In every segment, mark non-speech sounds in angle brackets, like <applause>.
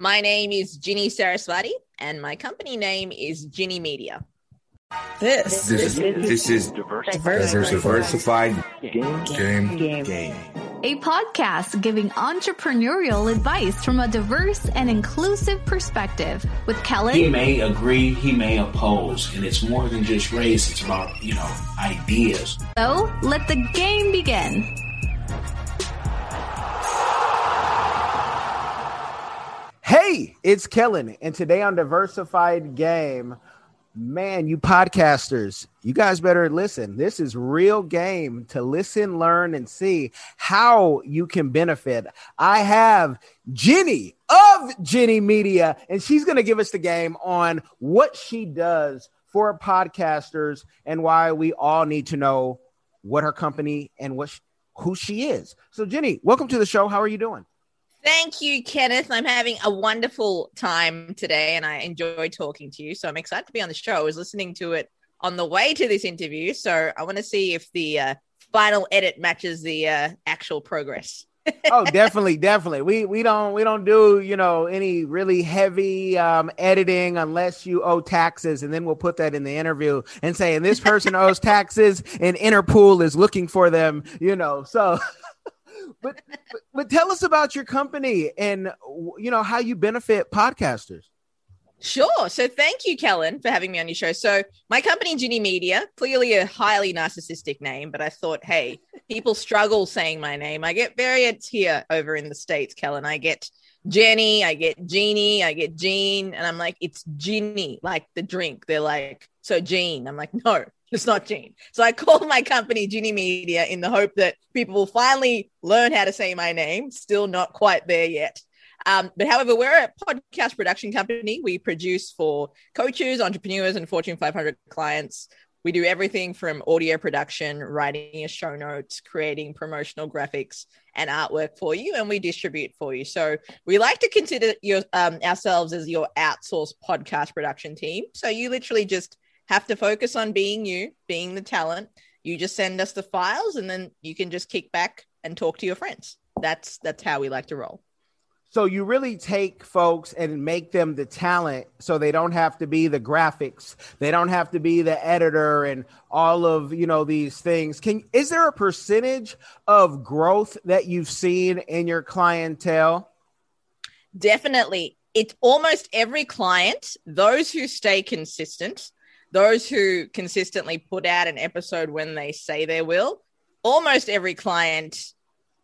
My name is Ginny Saraswati, and my company name is Ginny Media. This, This is this is diversified game, game game. game. a podcast giving entrepreneurial advice from a diverse and inclusive perspective with Kelly. He may agree, he may oppose, and it's more than just race. It's about you know ideas. so let the game begin. Hey, it's Kellen, and today on Diversified Game, man, you podcasters, you guys better listen. This is real game to listen, learn, and see how you can benefit. I have Ginny of Ginny Media, and she's going to give us the game on what she does for podcasters and why we all need to know what her company and what sh- who she is. So, Ginny, welcome to the show. How are you doing? Thank you, Kenneth. I'm having a wonderful time today, and I enjoy talking to you. So I'm excited to be on the show. I was listening to it on the way to this interview, so I want to see if the uh, final edit matches the uh, actual progress. <laughs> oh definitely definitely we we don't we don't do you know any really heavy um editing unless you owe taxes and then we'll put that in the interview and saying this person owes <laughs> taxes and interpol is looking for them you know so <laughs> but, but tell us about your company and you know how you benefit podcasters Sure. So thank you, Kellen, for having me on your show. So my company, Ginny Media, clearly a highly narcissistic name, but I thought, hey, people struggle saying my name. I get variants here over in the States, Kellen. I get Jenny, I get Jeannie, I get Jean, and I'm like, it's Ginny, like the drink. They're like, so Jean. I'm like, no, it's not Jean. So I called my company Ginny Media in the hope that people will finally learn how to say my name. Still not quite there yet. Um, but however, we're a podcast production company. We produce for coaches, entrepreneurs, and Fortune 500 clients. We do everything from audio production, writing a show notes, creating promotional graphics and artwork for you, and we distribute for you. So we like to consider your um, ourselves as your outsourced podcast production team. So you literally just have to focus on being you, being the talent. You just send us the files, and then you can just kick back and talk to your friends. That's that's how we like to roll. so you really take folks and make them the talent so they don't have to be the graphics they don't have to be the editor and all of you know these things can is there a percentage of growth that you've seen in your clientele Definitely. It's almost every client, those who stay consistent, those who consistently put out an episode when they say they will, almost every client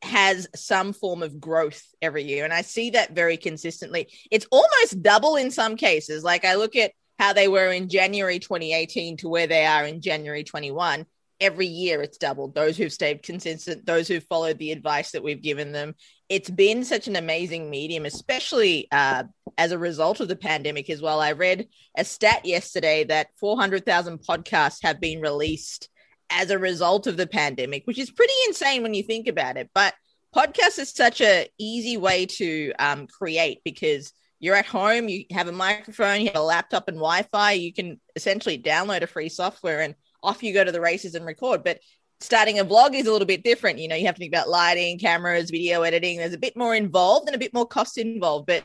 has some form of growth every year. And I see that very consistently. It's almost double in some cases. Like I look at how they were in January 2018 to where they are in January 21. Every year it's doubled. Those who've stayed consistent, those who've followed the advice that we've given them. It's been such an amazing medium, especially uh, as a result of the pandemic as well. I read a stat yesterday that 400,000 podcasts have been released as a result of the pandemic, which is pretty insane when you think about it. But podcast is such a easy way to um, create because you're at home, you have a microphone, you have a laptop and Wi-Fi. You can essentially download a free software and off you go to the races and record. But starting a vlog is a little bit different. You know, you have to think about lighting, cameras, video editing. There's a bit more involved and a bit more cost involved. But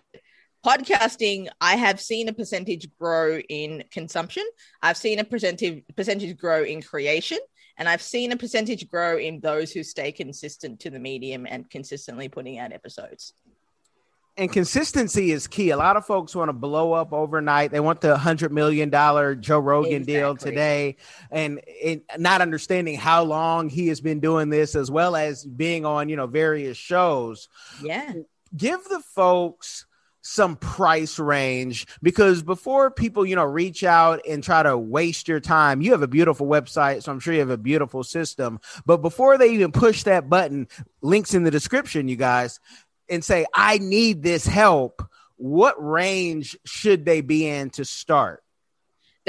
podcasting, I have seen a percentage grow in consumption. I've seen a percentage percentage grow in creation, and I've seen a percentage grow in those who stay consistent to the medium and consistently putting out episodes. And consistency is key. A lot of folks want to blow up overnight. They want the hundred million dollar Joe Rogan deal today, and, and not understanding how long he has been doing this, as well as being on you know various shows. Yeah. Give the folks some price range because before people you know reach out and try to waste your time you have a beautiful website so i'm sure you have a beautiful system but before they even push that button links in the description you guys and say i need this help what range should they be in to start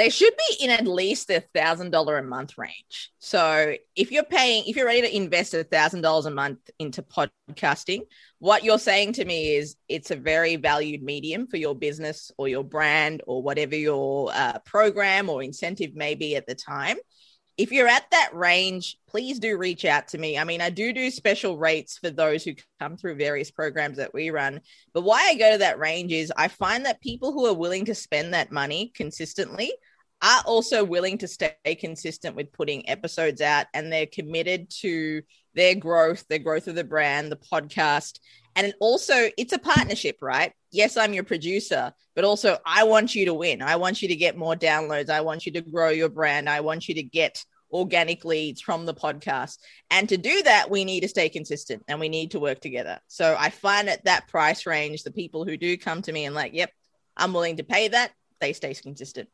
they should be in at least the thousand dollar a month range. So if you're paying, if you're ready to invest a thousand dollars a month into podcasting, what you're saying to me is it's a very valued medium for your business or your brand or whatever your uh, program or incentive may be at the time. If you're at that range, please do reach out to me. I mean, I do do special rates for those who come through various programs that we run. But why I go to that range is I find that people who are willing to spend that money consistently are also willing to stay consistent with putting episodes out and they're committed to their growth, their growth of the brand, the podcast. And also, it's a partnership, right? Yes, I'm your producer, but also I want you to win. I want you to get more downloads. I want you to grow your brand. I want you to get organic leads from the podcast. And to do that, we need to stay consistent and we need to work together. So I find at that price range, the people who do come to me and like, yep, I'm willing to pay that, they stay consistent.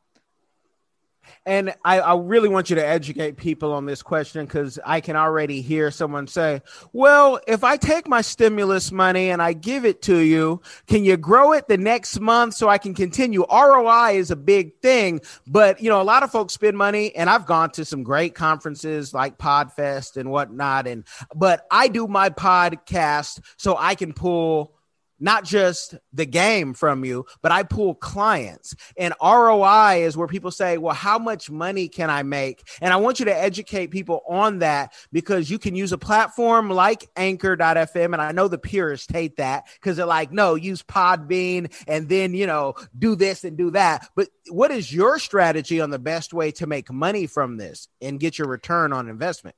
And I, I, really want you to educate people on this question because I can already hear someone say, Well, if I take my stimulus money and I give it to you, can you grow it the next month so I can continue? ROI is a big thing, but you know, a lot of folks spend money, and I've gone to some great conferences like Podfest and whatnot. And but I do my podcast so I can pull not just the game from you, but I pull clients. And ROI is where people say, well, how much money can I make? And I want you to educate people on that because you can use a platform like anchor.fm. And I know the purists hate that because they're like, no, use Podbean and then, you know, do this and do that. But what is your strategy on the best way to make money from this and get your return on investment?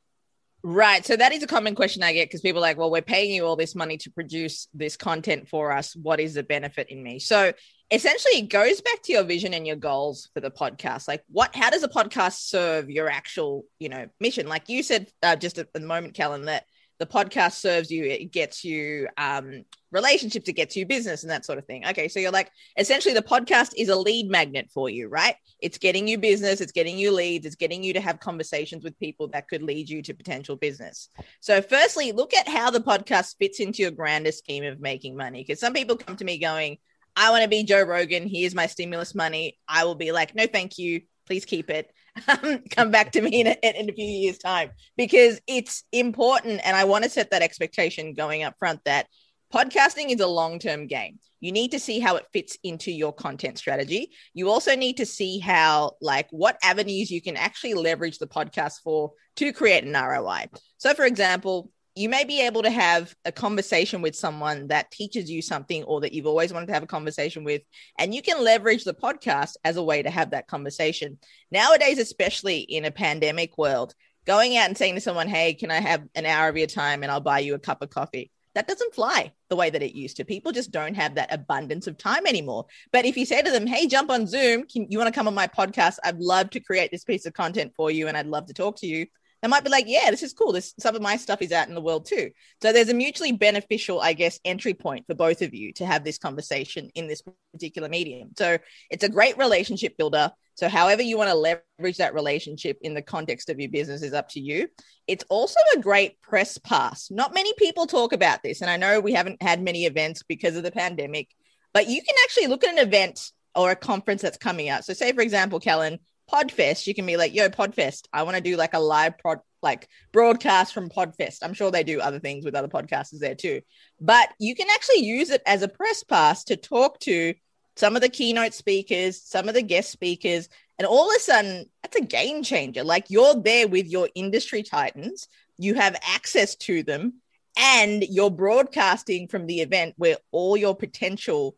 Right. So that is a common question I get because people are like, well, we're paying you all this money to produce this content for us. What is the benefit in me? So essentially it goes back to your vision and your goals for the podcast. Like what, how does a podcast serve your actual, you know, mission? Like you said uh, just at the moment, Kellen, that the podcast serves you it gets you um relationships it gets you business and that sort of thing. Okay so you're like essentially the podcast is a lead magnet for you right? It's getting you business it's getting you leads it's getting you to have conversations with people that could lead you to potential business. So firstly look at how the podcast fits into your grander scheme of making money because some people come to me going i want to be joe rogan here's my stimulus money i will be like no thank you please keep it <laughs> come back to me in a, in a few years time because it's important and i want to set that expectation going up front that podcasting is a long-term game. You need to see how it fits into your content strategy. You also need to see how like what avenues you can actually leverage the podcast for to create an roi so for example you may be able to have a conversation with someone that teaches you something or that you've always wanted to have a conversation with and you can leverage the podcast as a way to have that conversation nowadays especially in a pandemic world going out and saying to someone hey can i have an hour of your time and i'll buy you a cup of coffee that doesn't fly the way that it used to. People just don't have that abundance of time anymore. But if you say to them, "Hey, jump on Zoom. Can, you want to come on my podcast? I'd love to create this piece of content for you, and I'd love to talk to you." They might be like, yeah, this is cool. This some of my stuff is out in the world too. So there's a mutually beneficial, I guess, entry point for both of you to have this conversation in this particular medium. So it's a great relationship builder. So however you want to leverage that relationship in the context of your business is up to you. It's also a great press pass. Not many people talk about this, and I know we haven't had many events because of the pandemic, but you can actually look at an event or a conference that's coming out. So say, for example, Kellen, Podfest, you can be like, yo, Podfest, I want to do like a live pod, like broadcast from Podfest. I'm sure they do other things with other podcasters there too. But you can actually use it as a press pass to talk to some of the keynote speakers, some of the guest speakers, and all of a sudden, that's a game changer. Like you're there with your industry titans, you have access to them, and you're broadcasting from the event where all your potential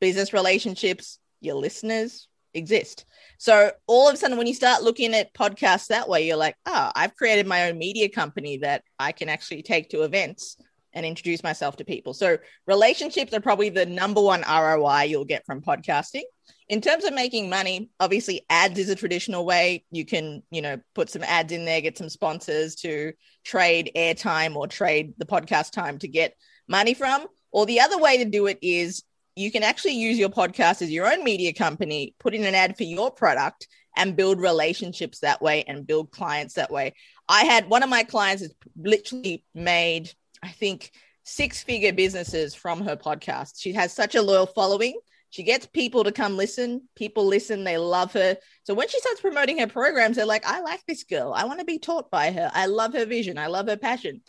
business relationships, your listeners exist. So all of a sudden, when you start looking at podcasts that way, you're like, oh, I've created my own media company that I can actually take to events and introduce myself to people. So relationships are probably the number one ROI you'll get from podcasting. In terms of making money, obviously ads is a traditional way. You can, you know, put some ads in there, get some sponsors to trade airtime or trade the podcast time to get money from. Or the other way to do it is you can actually use your podcast as your own media company, put in an ad for your product and build relationships that way and build clients that way. I had one of my clients has literally made, I think, six figure businesses from her podcast. She has such a loyal following. She gets people to come listen. People listen, they love her. So when she starts promoting her programs, they're like, I like this girl. I want to be taught by her. I love her vision. I love her passion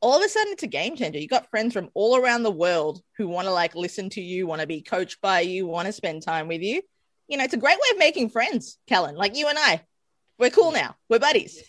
all of a sudden it's a game changer. You got friends from all around the world who want to like listen to you, want to be coached by you, want to spend time with you. You know, it's a great way of making friends, Kellen, like you and I. we're cool now. We're buddies.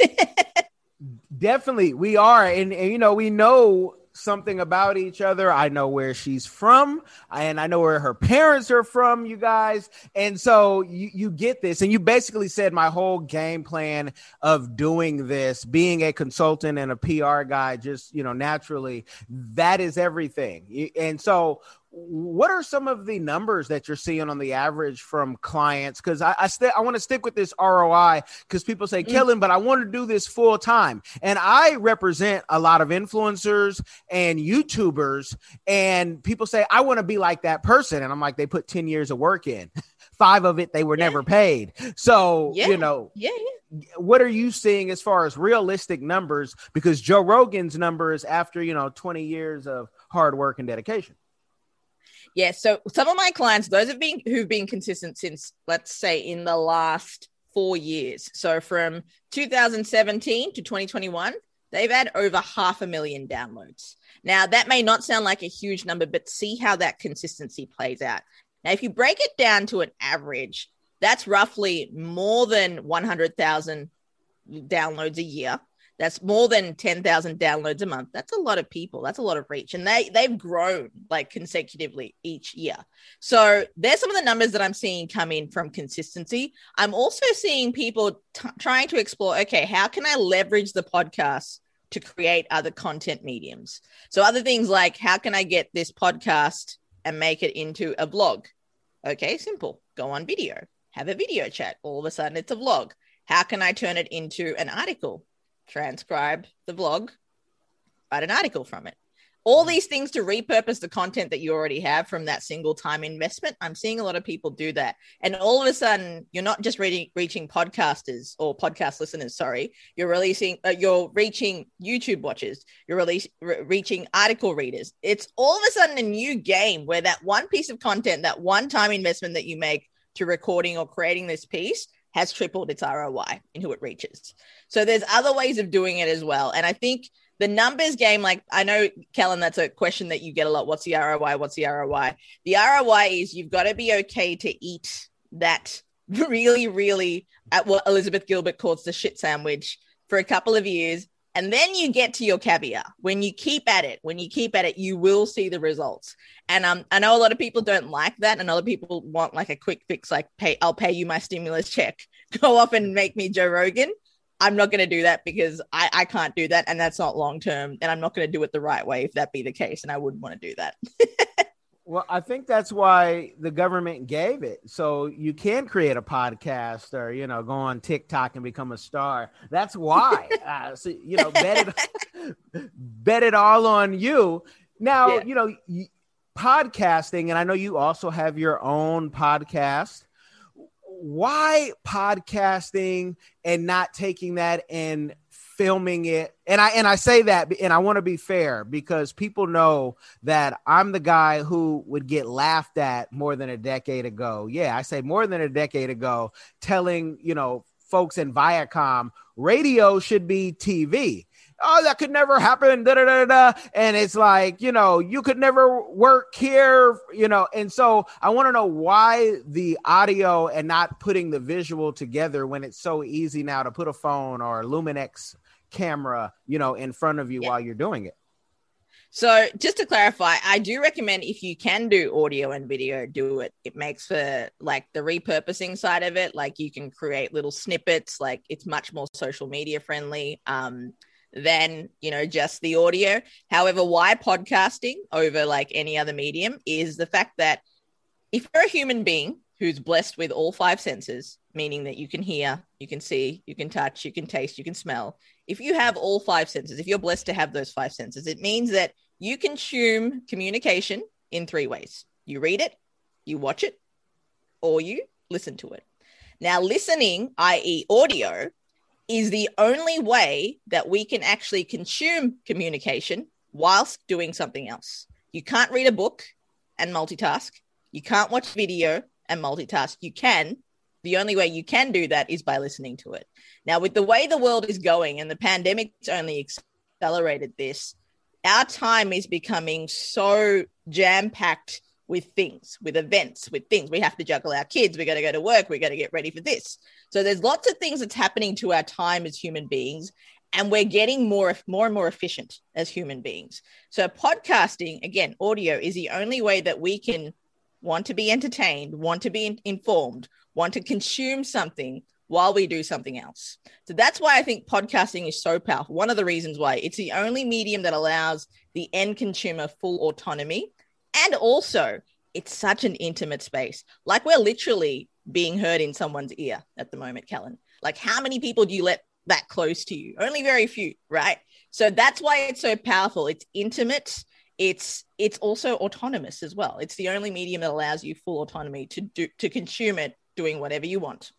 <laughs> Definitely, we are, and, and you know, we know something about each other. I know where she's from, and I know where her parents are from, you guys. And so you, you get this, and you basically said my whole game plan of doing this, being a consultant and a PR guy, just you know, naturally, that is everything. And so what are some of the numbers that you're seeing on the average from clients? Because I I, st- I want to stick with this ROI because people say, mm. Kellen, but I want to do this full time. And I represent a lot of influencers and YouTubers, and people say, I want to be like that person. And I'm like, they put 10 years of work in. <laughs> Five of it they were yeah. never paid. So, yeah. you know, yeah, yeah. What are you seeing as far as realistic numbers? Because Joe Rogan's numbers after, you know, 20 years of hard work and dedication. Yeah. So some of my clients, those have been who've been consistent since, let's say, in the last four years. So from 2017 to 2021, they've had over half a million downloads. Now, that may not sound like a huge number, but see how that consistency plays out. Now, if you break it down to an average, that's roughly more than 100,000 downloads a year. That's more than 10,000 downloads a month. That's a lot of people. That's a lot of reach. And they, they've grown like consecutively each year. So there's some of the numbers that I'm seeing come in from consistency. I'm also seeing people t- trying to explore okay, how can I leverage the podcast to create other content mediums? So other things like how can I get this podcast and make it into a vlog? Okay, simple. Go on video, have a video chat. All of a sudden, it's a vlog. How can I turn it into an article? Transcribe the vlog, write an article from it. All these things to repurpose the content that you already have from that single time investment. I'm seeing a lot of people do that. And all of a sudden, you're not just reading, reaching podcasters or podcast listeners, sorry. You're releasing, uh, you're reaching YouTube watchers, you're release, re- reaching article readers. It's all of a sudden a new game where that one piece of content, that one time investment that you make to recording or creating this piece has tripled its ROI in who it reaches. So there's other ways of doing it as well. And I think the numbers game, like I know, Kellen, that's a question that you get a lot. What's the ROI? What's the ROI? The ROI is you've got to be okay to eat that <laughs> really, really at what Elizabeth Gilbert calls the shit sandwich for a couple of years. And then you get to your caviar. When you keep at it, when you keep at it, you will see the results. And um, I know a lot of people don't like that, and other people want like a quick fix, like pay. I'll pay you my stimulus check. <laughs> Go off and make me Joe Rogan. I'm not going to do that because I, I can't do that, and that's not long term. And I'm not going to do it the right way if that be the case, and I wouldn't want to do that. <laughs> well, I think that's why the government gave it, so you can create a podcast or you know go on TikTok and become a star. That's why. <laughs> uh, so you know, bet it, <laughs> bet it all on you. Now, yeah. you know. podcasting, and I know you also have your own podcast. Why podcasting and not taking that and filming it? And I and I say that, and I want to be fair because people know that I'm the guy who would get laughed at more than a decade ago. Yeah, I say more than a decade ago, telling you know folks in Viacom radio should be TV oh, that could never happen. Da, da, da, da. And it's like, you know, you could never work here, you know. And so I want to know why the audio and not putting the visual together when it's so easy now to put a phone or Luminex camera, you know, in front of you yeah. while you're doing it. So, just to clarify, I do recommend if you can do audio and video, do it. It makes for like the repurposing side of it. Like you can create little snippets. Like it's much more social media friendly. Um, than you know just the audio however why podcasting over like any other medium is the fact that if you're a human being who's blessed with all five senses meaning that you can hear you can see you can touch you can taste you can smell if you have all five senses if you're blessed to have those five senses it means that you consume communication in three ways you read it you watch it or you listen to it now listening i.e audio is the only way that we can actually consume communication whilst doing something else. You can't read a book and multitask. You can't watch video and multitask. You can. The only way you can do that is by listening to it. Now, with the way the world is going and the pandemic's only accelerated this, our time is becoming so jam packed with things, with events, with things. We have to juggle our kids. We got to go to work. We got to get ready for this. So there's lots of things that's happening to our time as human beings, and we're getting more, more and more efficient as human beings. So podcasting, again, audio is the only way that we can want to be entertained, want to be in- informed, want to consume something while we do something else. So that's why I think podcasting is so powerful. One of the reasons why it's the only medium that allows the end consumer full autonomy and also, it's such an intimate space. Like we're literally being heard in someone's ear at the moment, Kellen. Like, how many people do you let that close to you? Only very few, right? So that's why it's so powerful. It's intimate. It's it's also autonomous as well. It's the only medium that allows you full autonomy to do to consume it, doing whatever you want.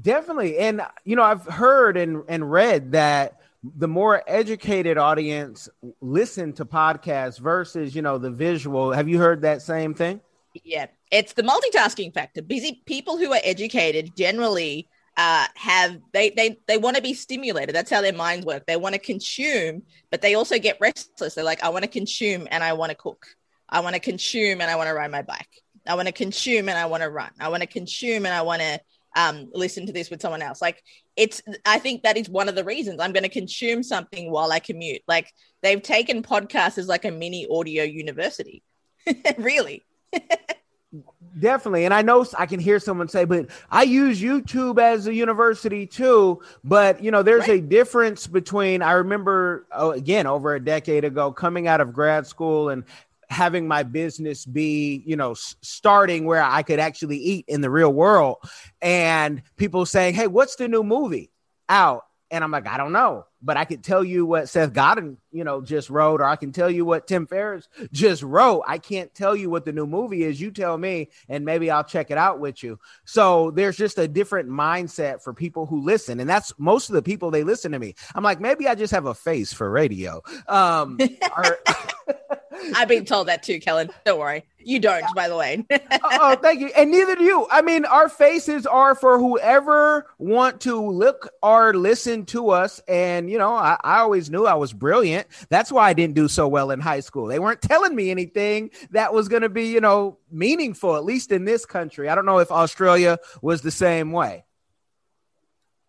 Definitely, and you know, I've heard and and read that the more educated audience listen to podcasts versus you know the visual. Have you heard that same thing? Yeah. It's the multitasking factor. Busy people who are educated generally uh, have they they they want to be stimulated. That's how their minds work. They want to consume but they also get restless. They're like i want to consume and i want to cook. I want to consume and i want to ride my bike i want to consume and i want to run i want to consume and i want to um, listen to this with someone else. Like it's, I think that is one of the reasons I'm going to consume something while I commute. Like they've taken podcasts as like a mini audio university. <laughs> really. Definitely. And I know I can hear someone say, but I use YouTube as a university too. But, you know, there's right. a difference between, I remember, oh, again, over a decade ago, coming out of grad school and having my business be, you know, s- starting where I could actually eat in the real world. And people saying, Hey, what's the new movie out? And I'm like, I don't know, but I could tell you what Seth Godin, you know, just wrote, or I can tell you what Tim Ferriss just wrote. I can't tell you what the new movie is. You tell me, and maybe I'll check it out with you. So there's just a different mindset for people who listen, and that's most of the people they listen to me. I'm like, maybe I just have a face for radio. Um, <laughs> are, <laughs> I've been told that too, Kellen. Don't worry. You don't, by the way. <laughs> oh, thank you. And neither do you. I mean, our faces are for whoever want to look or listen to us. And, you know, I, I always knew I was brilliant. That's why I didn't do so well in high school. They weren't telling me anything that was going to be, you know, meaningful, at least in this country. I don't know if Australia was the same way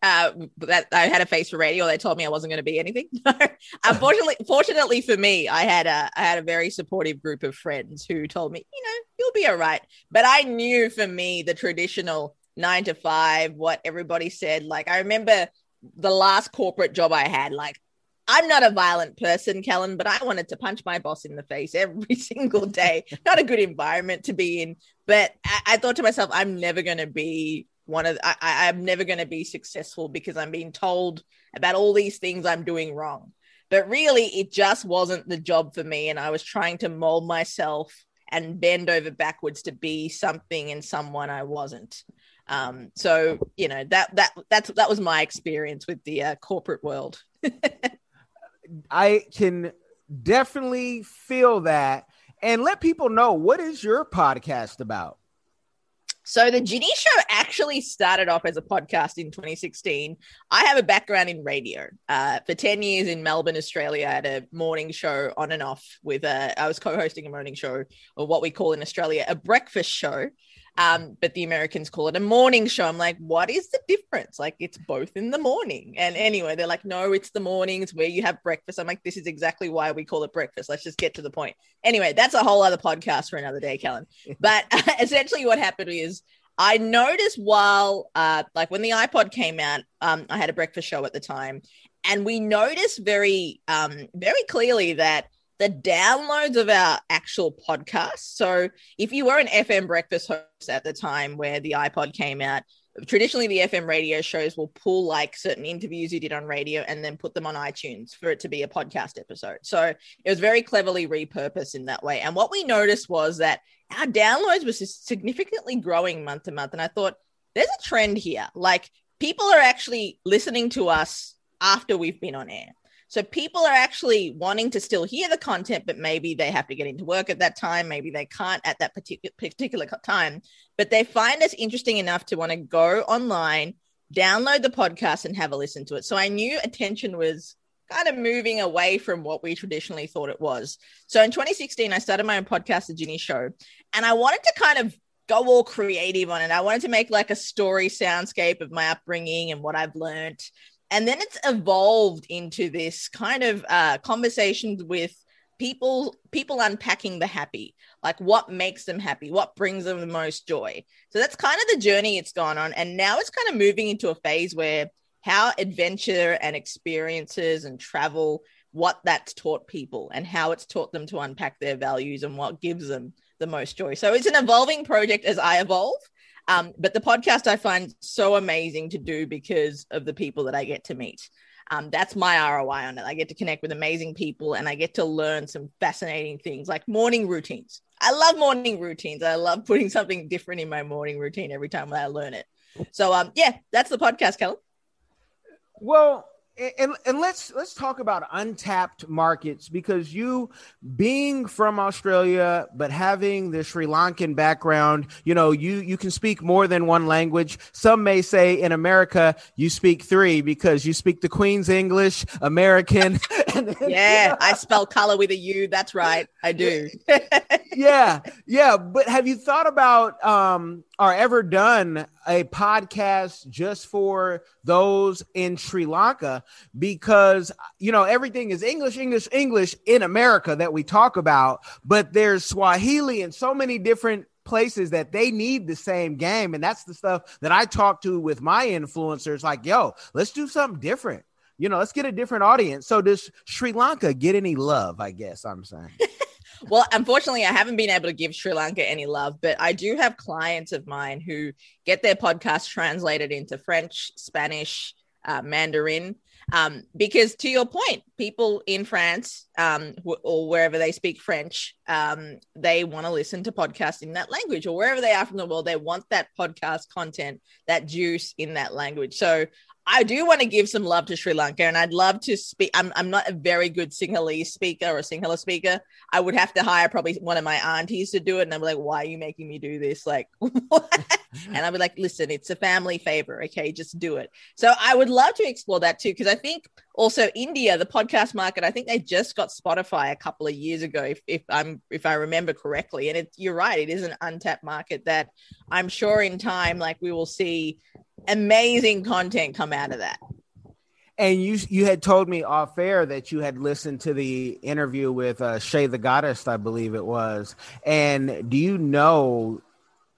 uh, that I had a face for radio. They told me I wasn't going to be anything. <laughs> Unfortunately, fortunately for me, I had a I had a very supportive group of friends who told me, you know, you'll be all right. But I knew for me the traditional nine to five, what everybody said. Like I remember the last corporate job I had. Like I'm not a violent person, Kellen, but I wanted to punch my boss in the face every <laughs> single day. Not a good environment to be in. But I, I thought to myself, I'm never going to be one of I, I'm never going to be successful because I'm being told about all these things I'm doing wrong. But really, it just wasn't the job for me, and I was trying to mold myself and bend over backwards to be something and someone I wasn't. Um, so you know that that that's that was my experience with the uh, corporate world. <laughs> I can definitely feel that, and let people know what is your podcast about. So the Ginny Show actually started off as a podcast in 2016. I have a background in radio. Uh, for 10 years in Melbourne, Australia, I had a morning show on and off with a, I was co-hosting a morning show or what we call in Australia a breakfast show. Um, but the Americans call it a morning show. I'm like, what is the difference? Like, it's both in the morning. And anyway, they're like, no, it's the morning. It's where you have breakfast. I'm like, this is exactly why we call it breakfast. Let's just get to the point. Anyway, that's a whole other podcast for another day, Kellen. <laughs> But uh, <laughs> essentially, what happened is I noticed while, uh, like when the iPod came out, um, I had a breakfast show at the time, and we noticed very, um, very clearly that the downloads of our actual podcast. So if you were an FM breakfast host at the time where the iPod came out, traditionally the FM radio shows will pull like certain interviews you did on radio and then put them on iTunes for it to be a podcast episode. So it was very cleverly repurposed in that way. And what we noticed was that our downloads was significantly growing month to month. And I thought, there's a trend here. Like people are actually listening to us after we've been on air. So people are actually wanting to still hear the content, but maybe they have to get into work at that time. Maybe they can't at that particular particular time, but they find us interesting enough to want to go online, download the podcast, and have a listen to it. So I knew attention was kind of moving away from what we traditionally thought it was. So in 2016, I started my own podcast, The Ginny Show, and I wanted to kind of go all creative on it. I wanted to make like a story soundscape of my upbringing and what I've learned. And then it's evolved into this kind of uh, conversations with people people unpacking the happy like what makes them happy what brings them the most joy so that's kind of the journey it's gone on and now it's kind of moving into a phase where how adventure and experiences and travel what that's taught people and how it's taught them to unpack their values and what gives them the most joy. So it's an evolving project as I evolve. Um, but the podcast I find so amazing to do because of the people that I get to meet. Um, that's my ROI on it. I get to connect with amazing people and I get to learn some fascinating things like morning routines. I love morning routines. I love putting something different in my morning routine every time I learn it. So um, yeah, that's the podcast, Kellen. Well, and, and let's let's talk about untapped markets because you being from Australia but having the Sri Lankan background, you know, you you can speak more than one language. Some may say in America you speak three because you speak the Queen's English, American. <laughs> then, yeah, I spell color with a U. That's right, I do. <laughs> yeah, yeah. But have you thought about um, or ever done a podcast just for those in Sri Lanka because you know everything is English, English, English in America that we talk about, but there's Swahili and so many different places that they need the same game. And that's the stuff that I talk to with my influencers like yo let's do something different. You know let's get a different audience. So does Sri Lanka get any love I guess I'm saying <laughs> well, unfortunately, I haven't been able to give Sri Lanka any love, but I do have clients of mine who get their podcast translated into French, Spanish, uh, Mandarin. Um, because to your point, people in France um, or wherever they speak French, um, they want to listen to podcasts in that language, or wherever they are from the world, they want that podcast content, that juice in that language. So I do want to give some love to Sri Lanka and I'd love to speak. I'm, I'm not a very good Sinhalese speaker or Sinhala speaker. I would have to hire probably one of my aunties to do it. And I'm like, why are you making me do this? Like, <laughs> <laughs> and I'd be like, listen, it's a family favor. Okay, just do it. So I would love to explore that too. Cause I think also India, the podcast market, I think they just got Spotify a couple of years ago, if, if I'm, if I remember correctly. And it, you're right. It is an untapped market that I'm sure in time, like we will see amazing content come out of that. And you you had told me off air that you had listened to the interview with uh, Shay the Goddess, I believe it was. And do you know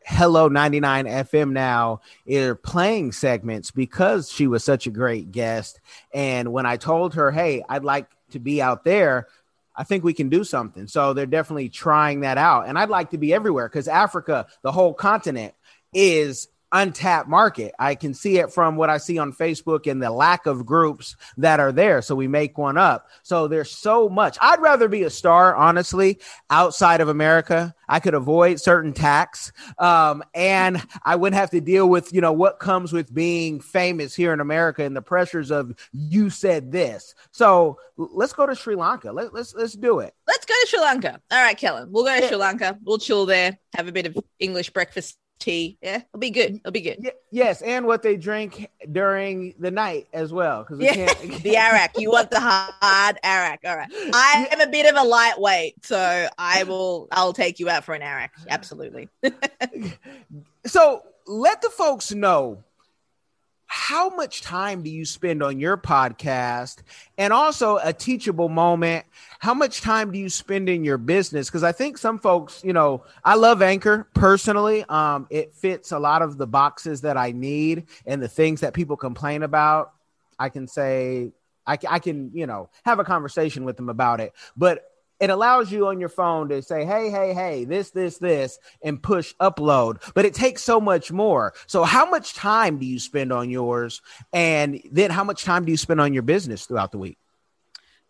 Hello 99 FM now are playing segments because she was such a great guest. And when I told her, hey, I'd like to be out there, I think we can do something. So they're definitely trying that out. And I'd like to be everywhere because Africa, the whole continent, is untapped market. I can see it from what I see on Facebook and the lack of groups that are there. So we make one up. So there's so much. I'd rather be a star, honestly, outside of America. I could avoid certain tax, um, and I wouldn't have to deal with you know what comes with being famous here in America and the pressures of you said this. So let's go to Sri Lanka. Let, let's let's do it. Let's go to Sri Lanka. All right, Kellen. We'll go to Sri Lanka. We'll chill there, have a bit of English breakfast tea. Yeah, it'll be good. It'll be good. Y- yes, and what they drink during the night as well. Because yeah, <laughs> the arak. You want the hard arak. All right. I am a bit of a lightweight, so I will. I'll take you out for an arak. Absolutely. <laughs> so let the folks know how much time do you spend on your podcast? And also a teachable moment how much time do you spend in your business? Because i think some folks you know i love anchor personally. Um, it fits a lot of the boxes that i need and the things that people complain about. I can say I, I can you know have a conversation with them about it. But it allows you on your phone to say, hey, hey, hey, this, this, this, and push upload. But it takes so much more. So, how much time do you spend on yours? And then, how much time do you spend on your business throughout the week?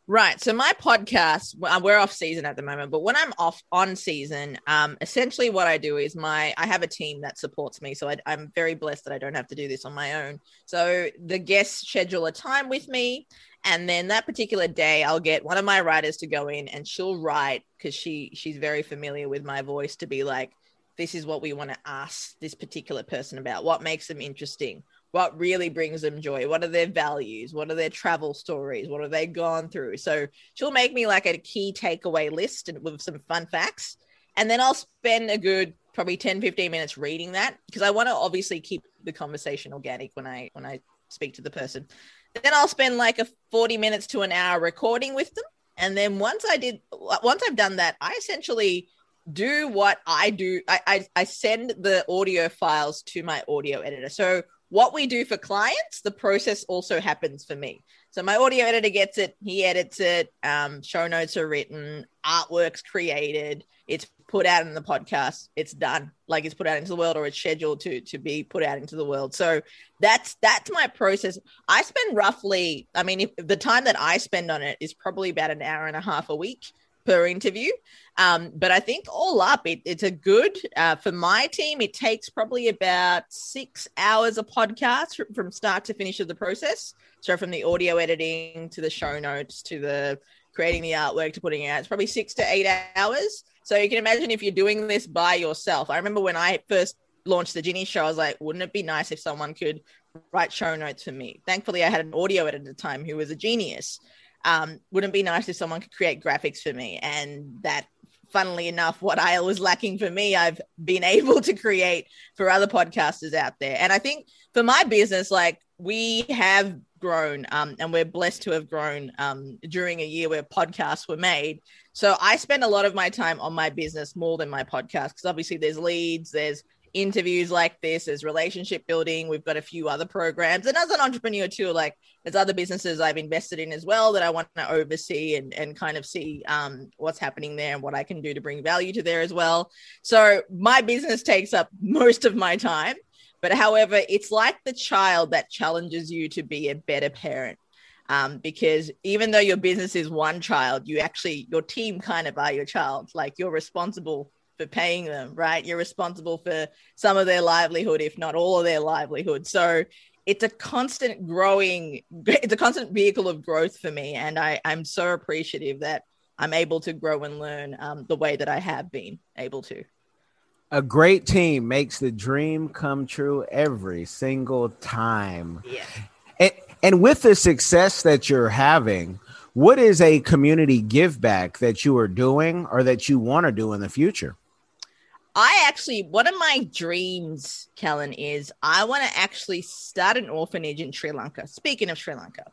Right. So my podcast, we're off season at the moment, but when I'm off on season, um, essentially what I do is my I have a team that supports me. So I, I'm very blessed that I don't have to do this on my own. So the guests schedule a time with me, and then that particular day, I'll get one of my writers to go in, and she'll write because she she's very familiar with my voice to be like, this is what we want to ask this particular person about. What makes them interesting? what really brings them joy? What are their values? What are their travel stories? What have they gone through? So she'll make me like a key takeaway list with some fun facts. And then i'll spend a good probably 10 15 minutes reading that because i want to obviously keep the conversation organic when i when i speak to the person then i'll spend like a 40 minutes to an hour recording with them. And then once i did once i've done that i essentially do what i do. I i, I send the audio files to my audio editor. So what we do for clients, the process also happens for me. So my audio editor gets it, he edits it, um, show notes are written, artwork's created, it's put out in the podcast, it's done. Like it's put out into the world or it's scheduled to to be put out into the world. So that's that's my process. I spend roughly, I mean, if the time that I spend on it is probably about an hour and a half a week per interview. Um, but I think all up, it, it's a good uh, for my team. It takes probably about six hours a podcast from start to finish of the process. So from the audio editing to the show notes to the creating the artwork to putting it out, it's probably six to eight hours. So you can imagine if you're doing this by yourself. I remember when I first launched the Ginny show, I was like, wouldn't it be nice if someone could write show notes for me? Thankfully, I had an audio editor at the time who was a genius um, wouldn't be nice if someone could create graphics for me and that funnily enough what i was lacking for me i've been <laughs> able to create for other podcasters out there and i think for my business like we have grown um, and we're blessed to have grown um, during a year where podcasts were made so i spend a lot of my time on my business more than my podcast because obviously there's leads there's interviews like this, there's relationship building. We've got a few other programs. And as an entrepreneur, too, like there's other businesses I've invested in as well that I want to oversee and, and kind of see um, what's happening there and what I can do to bring value to there as well. So my business takes up most of my time. But however, it's like the child that challenges you to be a better parent. Um, because even though your business is one child, you actually, your team kind of are your child. Like you're responsible for paying them, right? You're responsible for some of their livelihood, if not all of their livelihood. So it's a constant growing, <laughs> it's a constant vehicle of growth for me. And I, I'm so appreciative that I'm able to grow and learn um, the way that I have been able to. A great team makes the dream come true every single time. Yeah. And, and with the success that you're having, what is a community give back that you are doing or that you want to do in the future? I actually, one of my dreams, Kellen, is I want to actually start an orphanage in Sri Lanka. Speaking of Sri Lanka,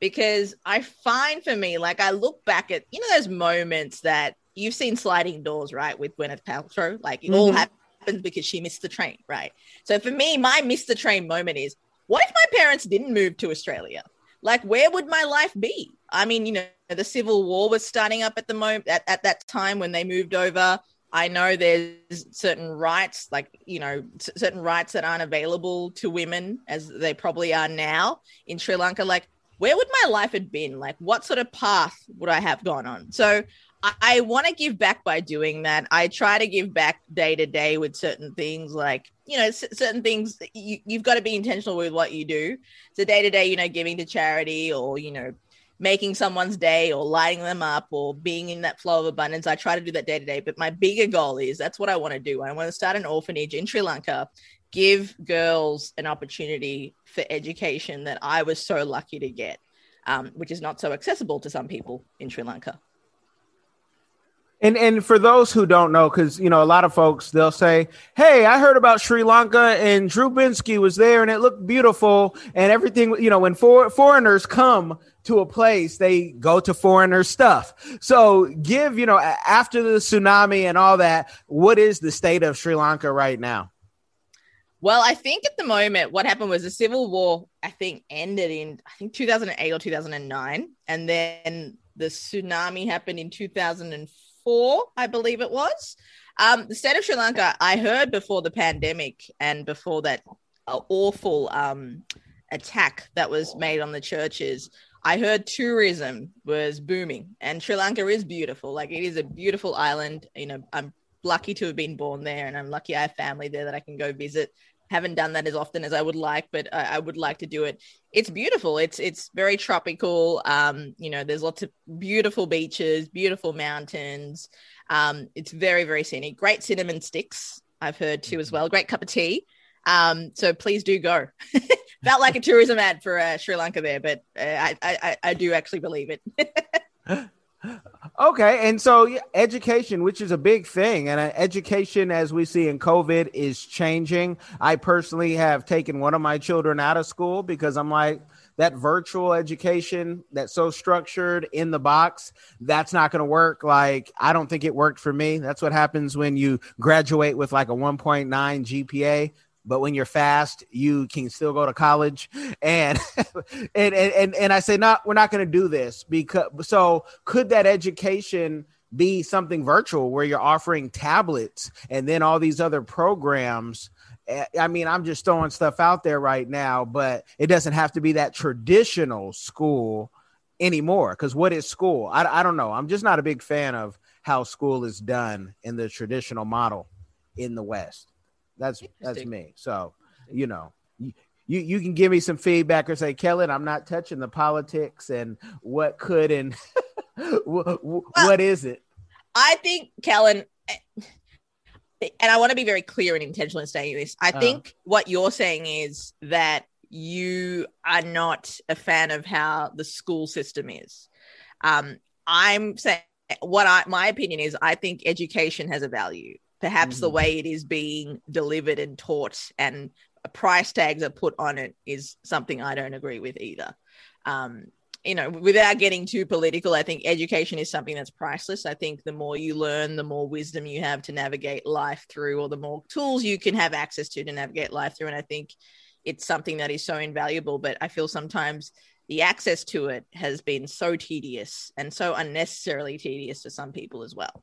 because I find for me, like I look back at, you know, those moments that you've seen sliding doors, right, with Gwyneth Paltrow. Like it mm-hmm. all happens because she missed the train, right? So for me, my missed the train moment is what if my parents didn't move to Australia? Like, where would my life be? I mean, you know, the Civil War was starting up at the moment at, at that time when they moved over I know there's certain rights, like, you know, certain rights that aren't available to women as they probably are now in Sri Lanka. Like, where would my life have been? Like, what sort of path would I have gone on? So, I, want to give back by doing that. I try to give back day to day with certain things, like, you know, c- certain things you, you've got to be intentional with what you do. So, day to day, you know, giving to charity or, you know, making someone's day or lighting them up or being in that flow of abundance. I try to do that day to day. But my bigger goal is that's what I want to do. I want to start an orphanage in Sri Lanka, give girls an opportunity for education that I was so lucky to get, um, which is not so accessible to some people in Sri Lanka. And and for those who don't know, because you know a lot of folks they'll say, "Hey, I heard about Sri Lanka and Drew Binsky was there and it looked beautiful and everything." You know, when for, foreigners come to a place, they go to foreigner stuff. So, give you know after the tsunami and all that, what is the state of Sri Lanka right now? Well, I think at the moment, what happened was the civil war. I think ended in I think 2008 or 2009, and then the tsunami happened in 2004 four, I believe it was. Um, the state of Sri Lanka, I heard before the pandemic and before that awful um, attack that was made on the churches, I heard tourism was booming, and Sri Lanka is beautiful. Like it is a beautiful island. You know, I'm lucky to have been born there, and I'm lucky I have family there that I can go visit haven't done that as often as I would like, but I, I, would like to do it. It's beautiful. It's it's very tropical. Um, you know, there's lots of beautiful beaches, beautiful mountains. Um, it's very very scenic. Great cinnamon sticks. I've heard too as well. Great cup of tea. Um, so please do go. <laughs> Felt like a tourism ad for uh, Sri Lanka there, but uh, I, I, I do actually believe it. <laughs> <laughs> okay, and so education, which is a big thing, and uh, education, as we see in COVID, is changing. I personally have taken one of my children out of school because I'm like, that virtual education that's so structured in the box, that's not going to work. Like, I don't think it worked for me. That's what happens when you graduate with like a 1.9 GPA but when you're fast, you can still go to college. And <laughs> and and and I say, not we're not going to do this because so could that education be something virtual where you're offering tablets and then all these other programs? Eh, I mean, I'm just throwing stuff out there right now, but it doesn't have to be that traditional school anymore. Because what is school? I, I don't know. I'm just not a big fan of how school is done in the traditional model in the West. That's that's me. So, you know, you, you can give me some feedback or say, Kellen, I'm not touching the politics and what could and <laughs> what, well, what is it? I think Kellen, and I want to be very clear and intentional in saying this. I uh think what you're saying is that you are not a fan of how the school system is. Um, I'm saying what I my opinion is. I think education has a value perhaps mm. the way it is being delivered and taught and price tags are put on it is something I don't agree with either. Um, you know, without getting too political, I think education is something that's priceless. I think the more you learn, the more wisdom you have to navigate life through, or the more tools you can have access to to navigate life through. And I think it's something that is so invaluable. But I feel sometimes the access to it has been so tedious and so unnecessarily tedious to some people as well.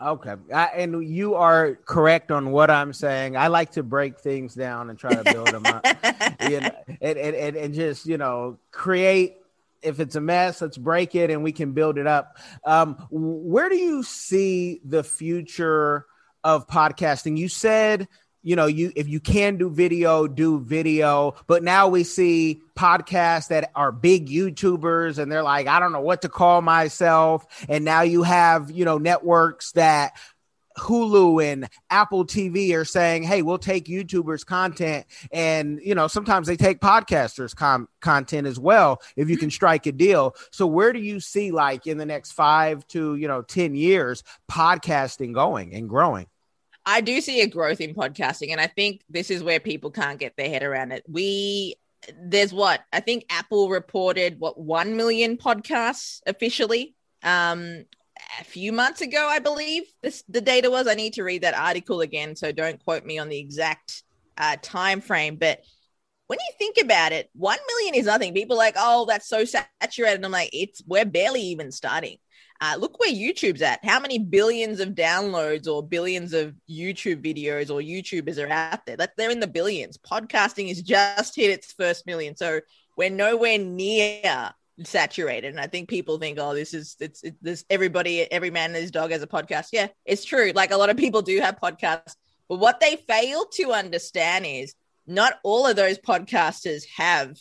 Okay. I, and you are correct on what I'm saying. I like to break things down and try to build them up. <laughs> you know, and, and, and, and just, you know, create if it's a mess, let's break it and we can build it up. Um, where do you see the future of podcasting? You said you know you if you can do video do video but now we see podcasts that are big youtubers and they're like i don't know what to call myself and now you have you know networks that Hulu and Apple TV are saying, "Hey, we'll take YouTubers' content, and you know sometimes they take podcasters' com- content as well if you can mm-hmm. strike a deal." So, where do you see, like in the next five to you know ten years, podcasting going and growing? I do see a growth in podcasting, and I think this is where people can't get their head around it. We there's what I think Apple reported what one million podcasts officially um a few months ago, I believe this the data was. I need to read that article again, so don't quote me on the exact uh, time frame. But when you think about it, one million is nothing. People like, oh, that's so saturated. I'm like, it's we're barely even starting. Uh, look where YouTube's at. How many billions of downloads or billions of YouTube videos or YouTubers are out there? That they're in the billions. Podcasting has just hit its first million, so we're nowhere near saturated. And I think people think, oh, this is it's it, this everybody, every man and his dog has a podcast. Yeah, it's true. Like a lot of people do have podcasts, but what they fail to understand is not all of those podcasters have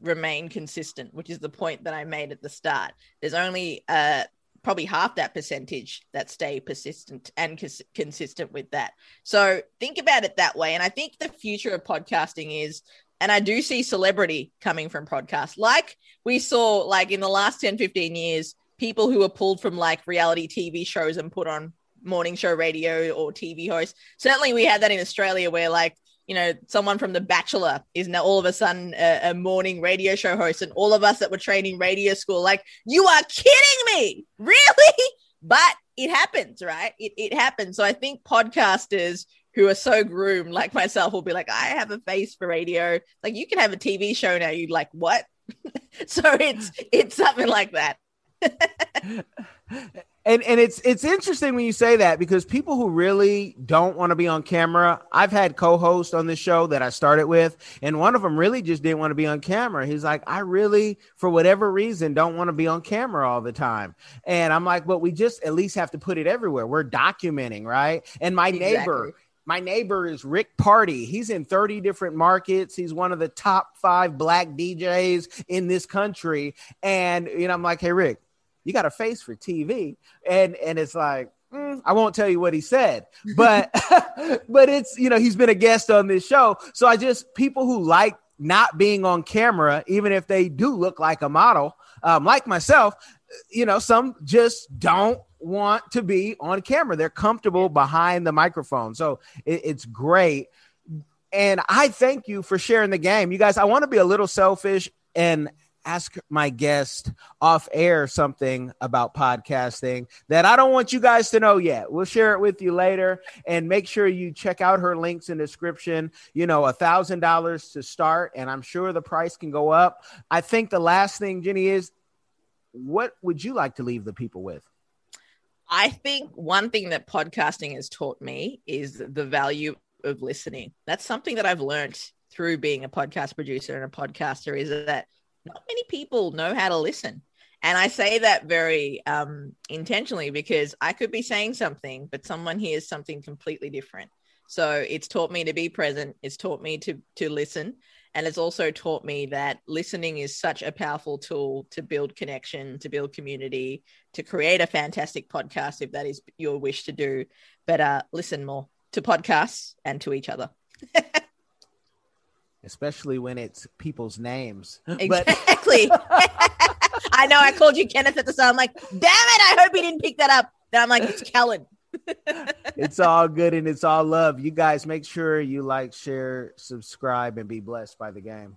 remained consistent, which is the point that I made at the start. There's only uh probably half that percentage that stay persistent and cons- consistent with that. So think about it that way. And I think the future of podcasting is, and I do see celebrity coming from podcasts, like we saw like in the last 10, 15 years, people who were pulled from like reality TV shows and put on morning show radio or TV hosts. Certainly we had that in Australia where like you know, someone from The Bachelor is now all of a sudden a, a, morning radio show host, and all of us that were training radio school, like, you are kidding me, really? <laughs> But it happens, right? It, it happens. So I think podcasters who are so groomed, like myself, will be like, I have a face for radio. Like, you can have a TV show now. You like what? <laughs> so it's it's something like that. <laughs> and and it's it's interesting when you say that because people who really don't want to be on camera i've had co-hosts on this show that i started with and one of them really just didn't want to be on camera he's like i really for whatever reason don't want to be on camera all the time and i'm like but we just at least have to put it everywhere we're documenting right and my exactly. neighbor my neighbor is Rick Party. He's in 30 different markets. He's one of the top five black DJs in this country. And you know, I'm like, hey, Rick, you got a face for TV. And and it's like, Mm, I won't tell you what he said, but <laughs> <laughs> but it's you know he's been a guest on this show, so I just people who like not being on camera, even if they do look like a model, um, like myself, you know, some just don't want to be on camera. They're comfortable behind the microphone, so it, it's great. And I thank you for sharing the game, you guys. I want to be a little selfish and ask my guest off air something about podcasting that I don't want you guys to know yet. We'll share it with you later and make sure you check out her links in the description. You know, a thousand dollars to start, and I'm sure the price can go up. I think the last thing, Jenny, is what would you like to leave the people with? I think one thing that podcasting has taught me is the value of listening. That's something that I've learned through being a podcast producer and a podcaster is that not many people know how to listen. And I say that very um, intentionally because I could be saying something, but someone hears something completely different. So it's taught me to be present. It's taught me to to listen, and it's also taught me that listening is such a powerful tool to build connection, to build community, to create a fantastic podcast if that is your wish to do. Uh, listen more to podcasts and to each other. <laughs> especially when it's people's names. <gasps> Exactly. <laughs> I know I called you Kenneth at the start. I'm like, damn it, I hope he didn't pick that up. Then I'm like, it's Kellen. <laughs> it's all good and it's all love. You guys make sure you like, share, subscribe, and be blessed by the game.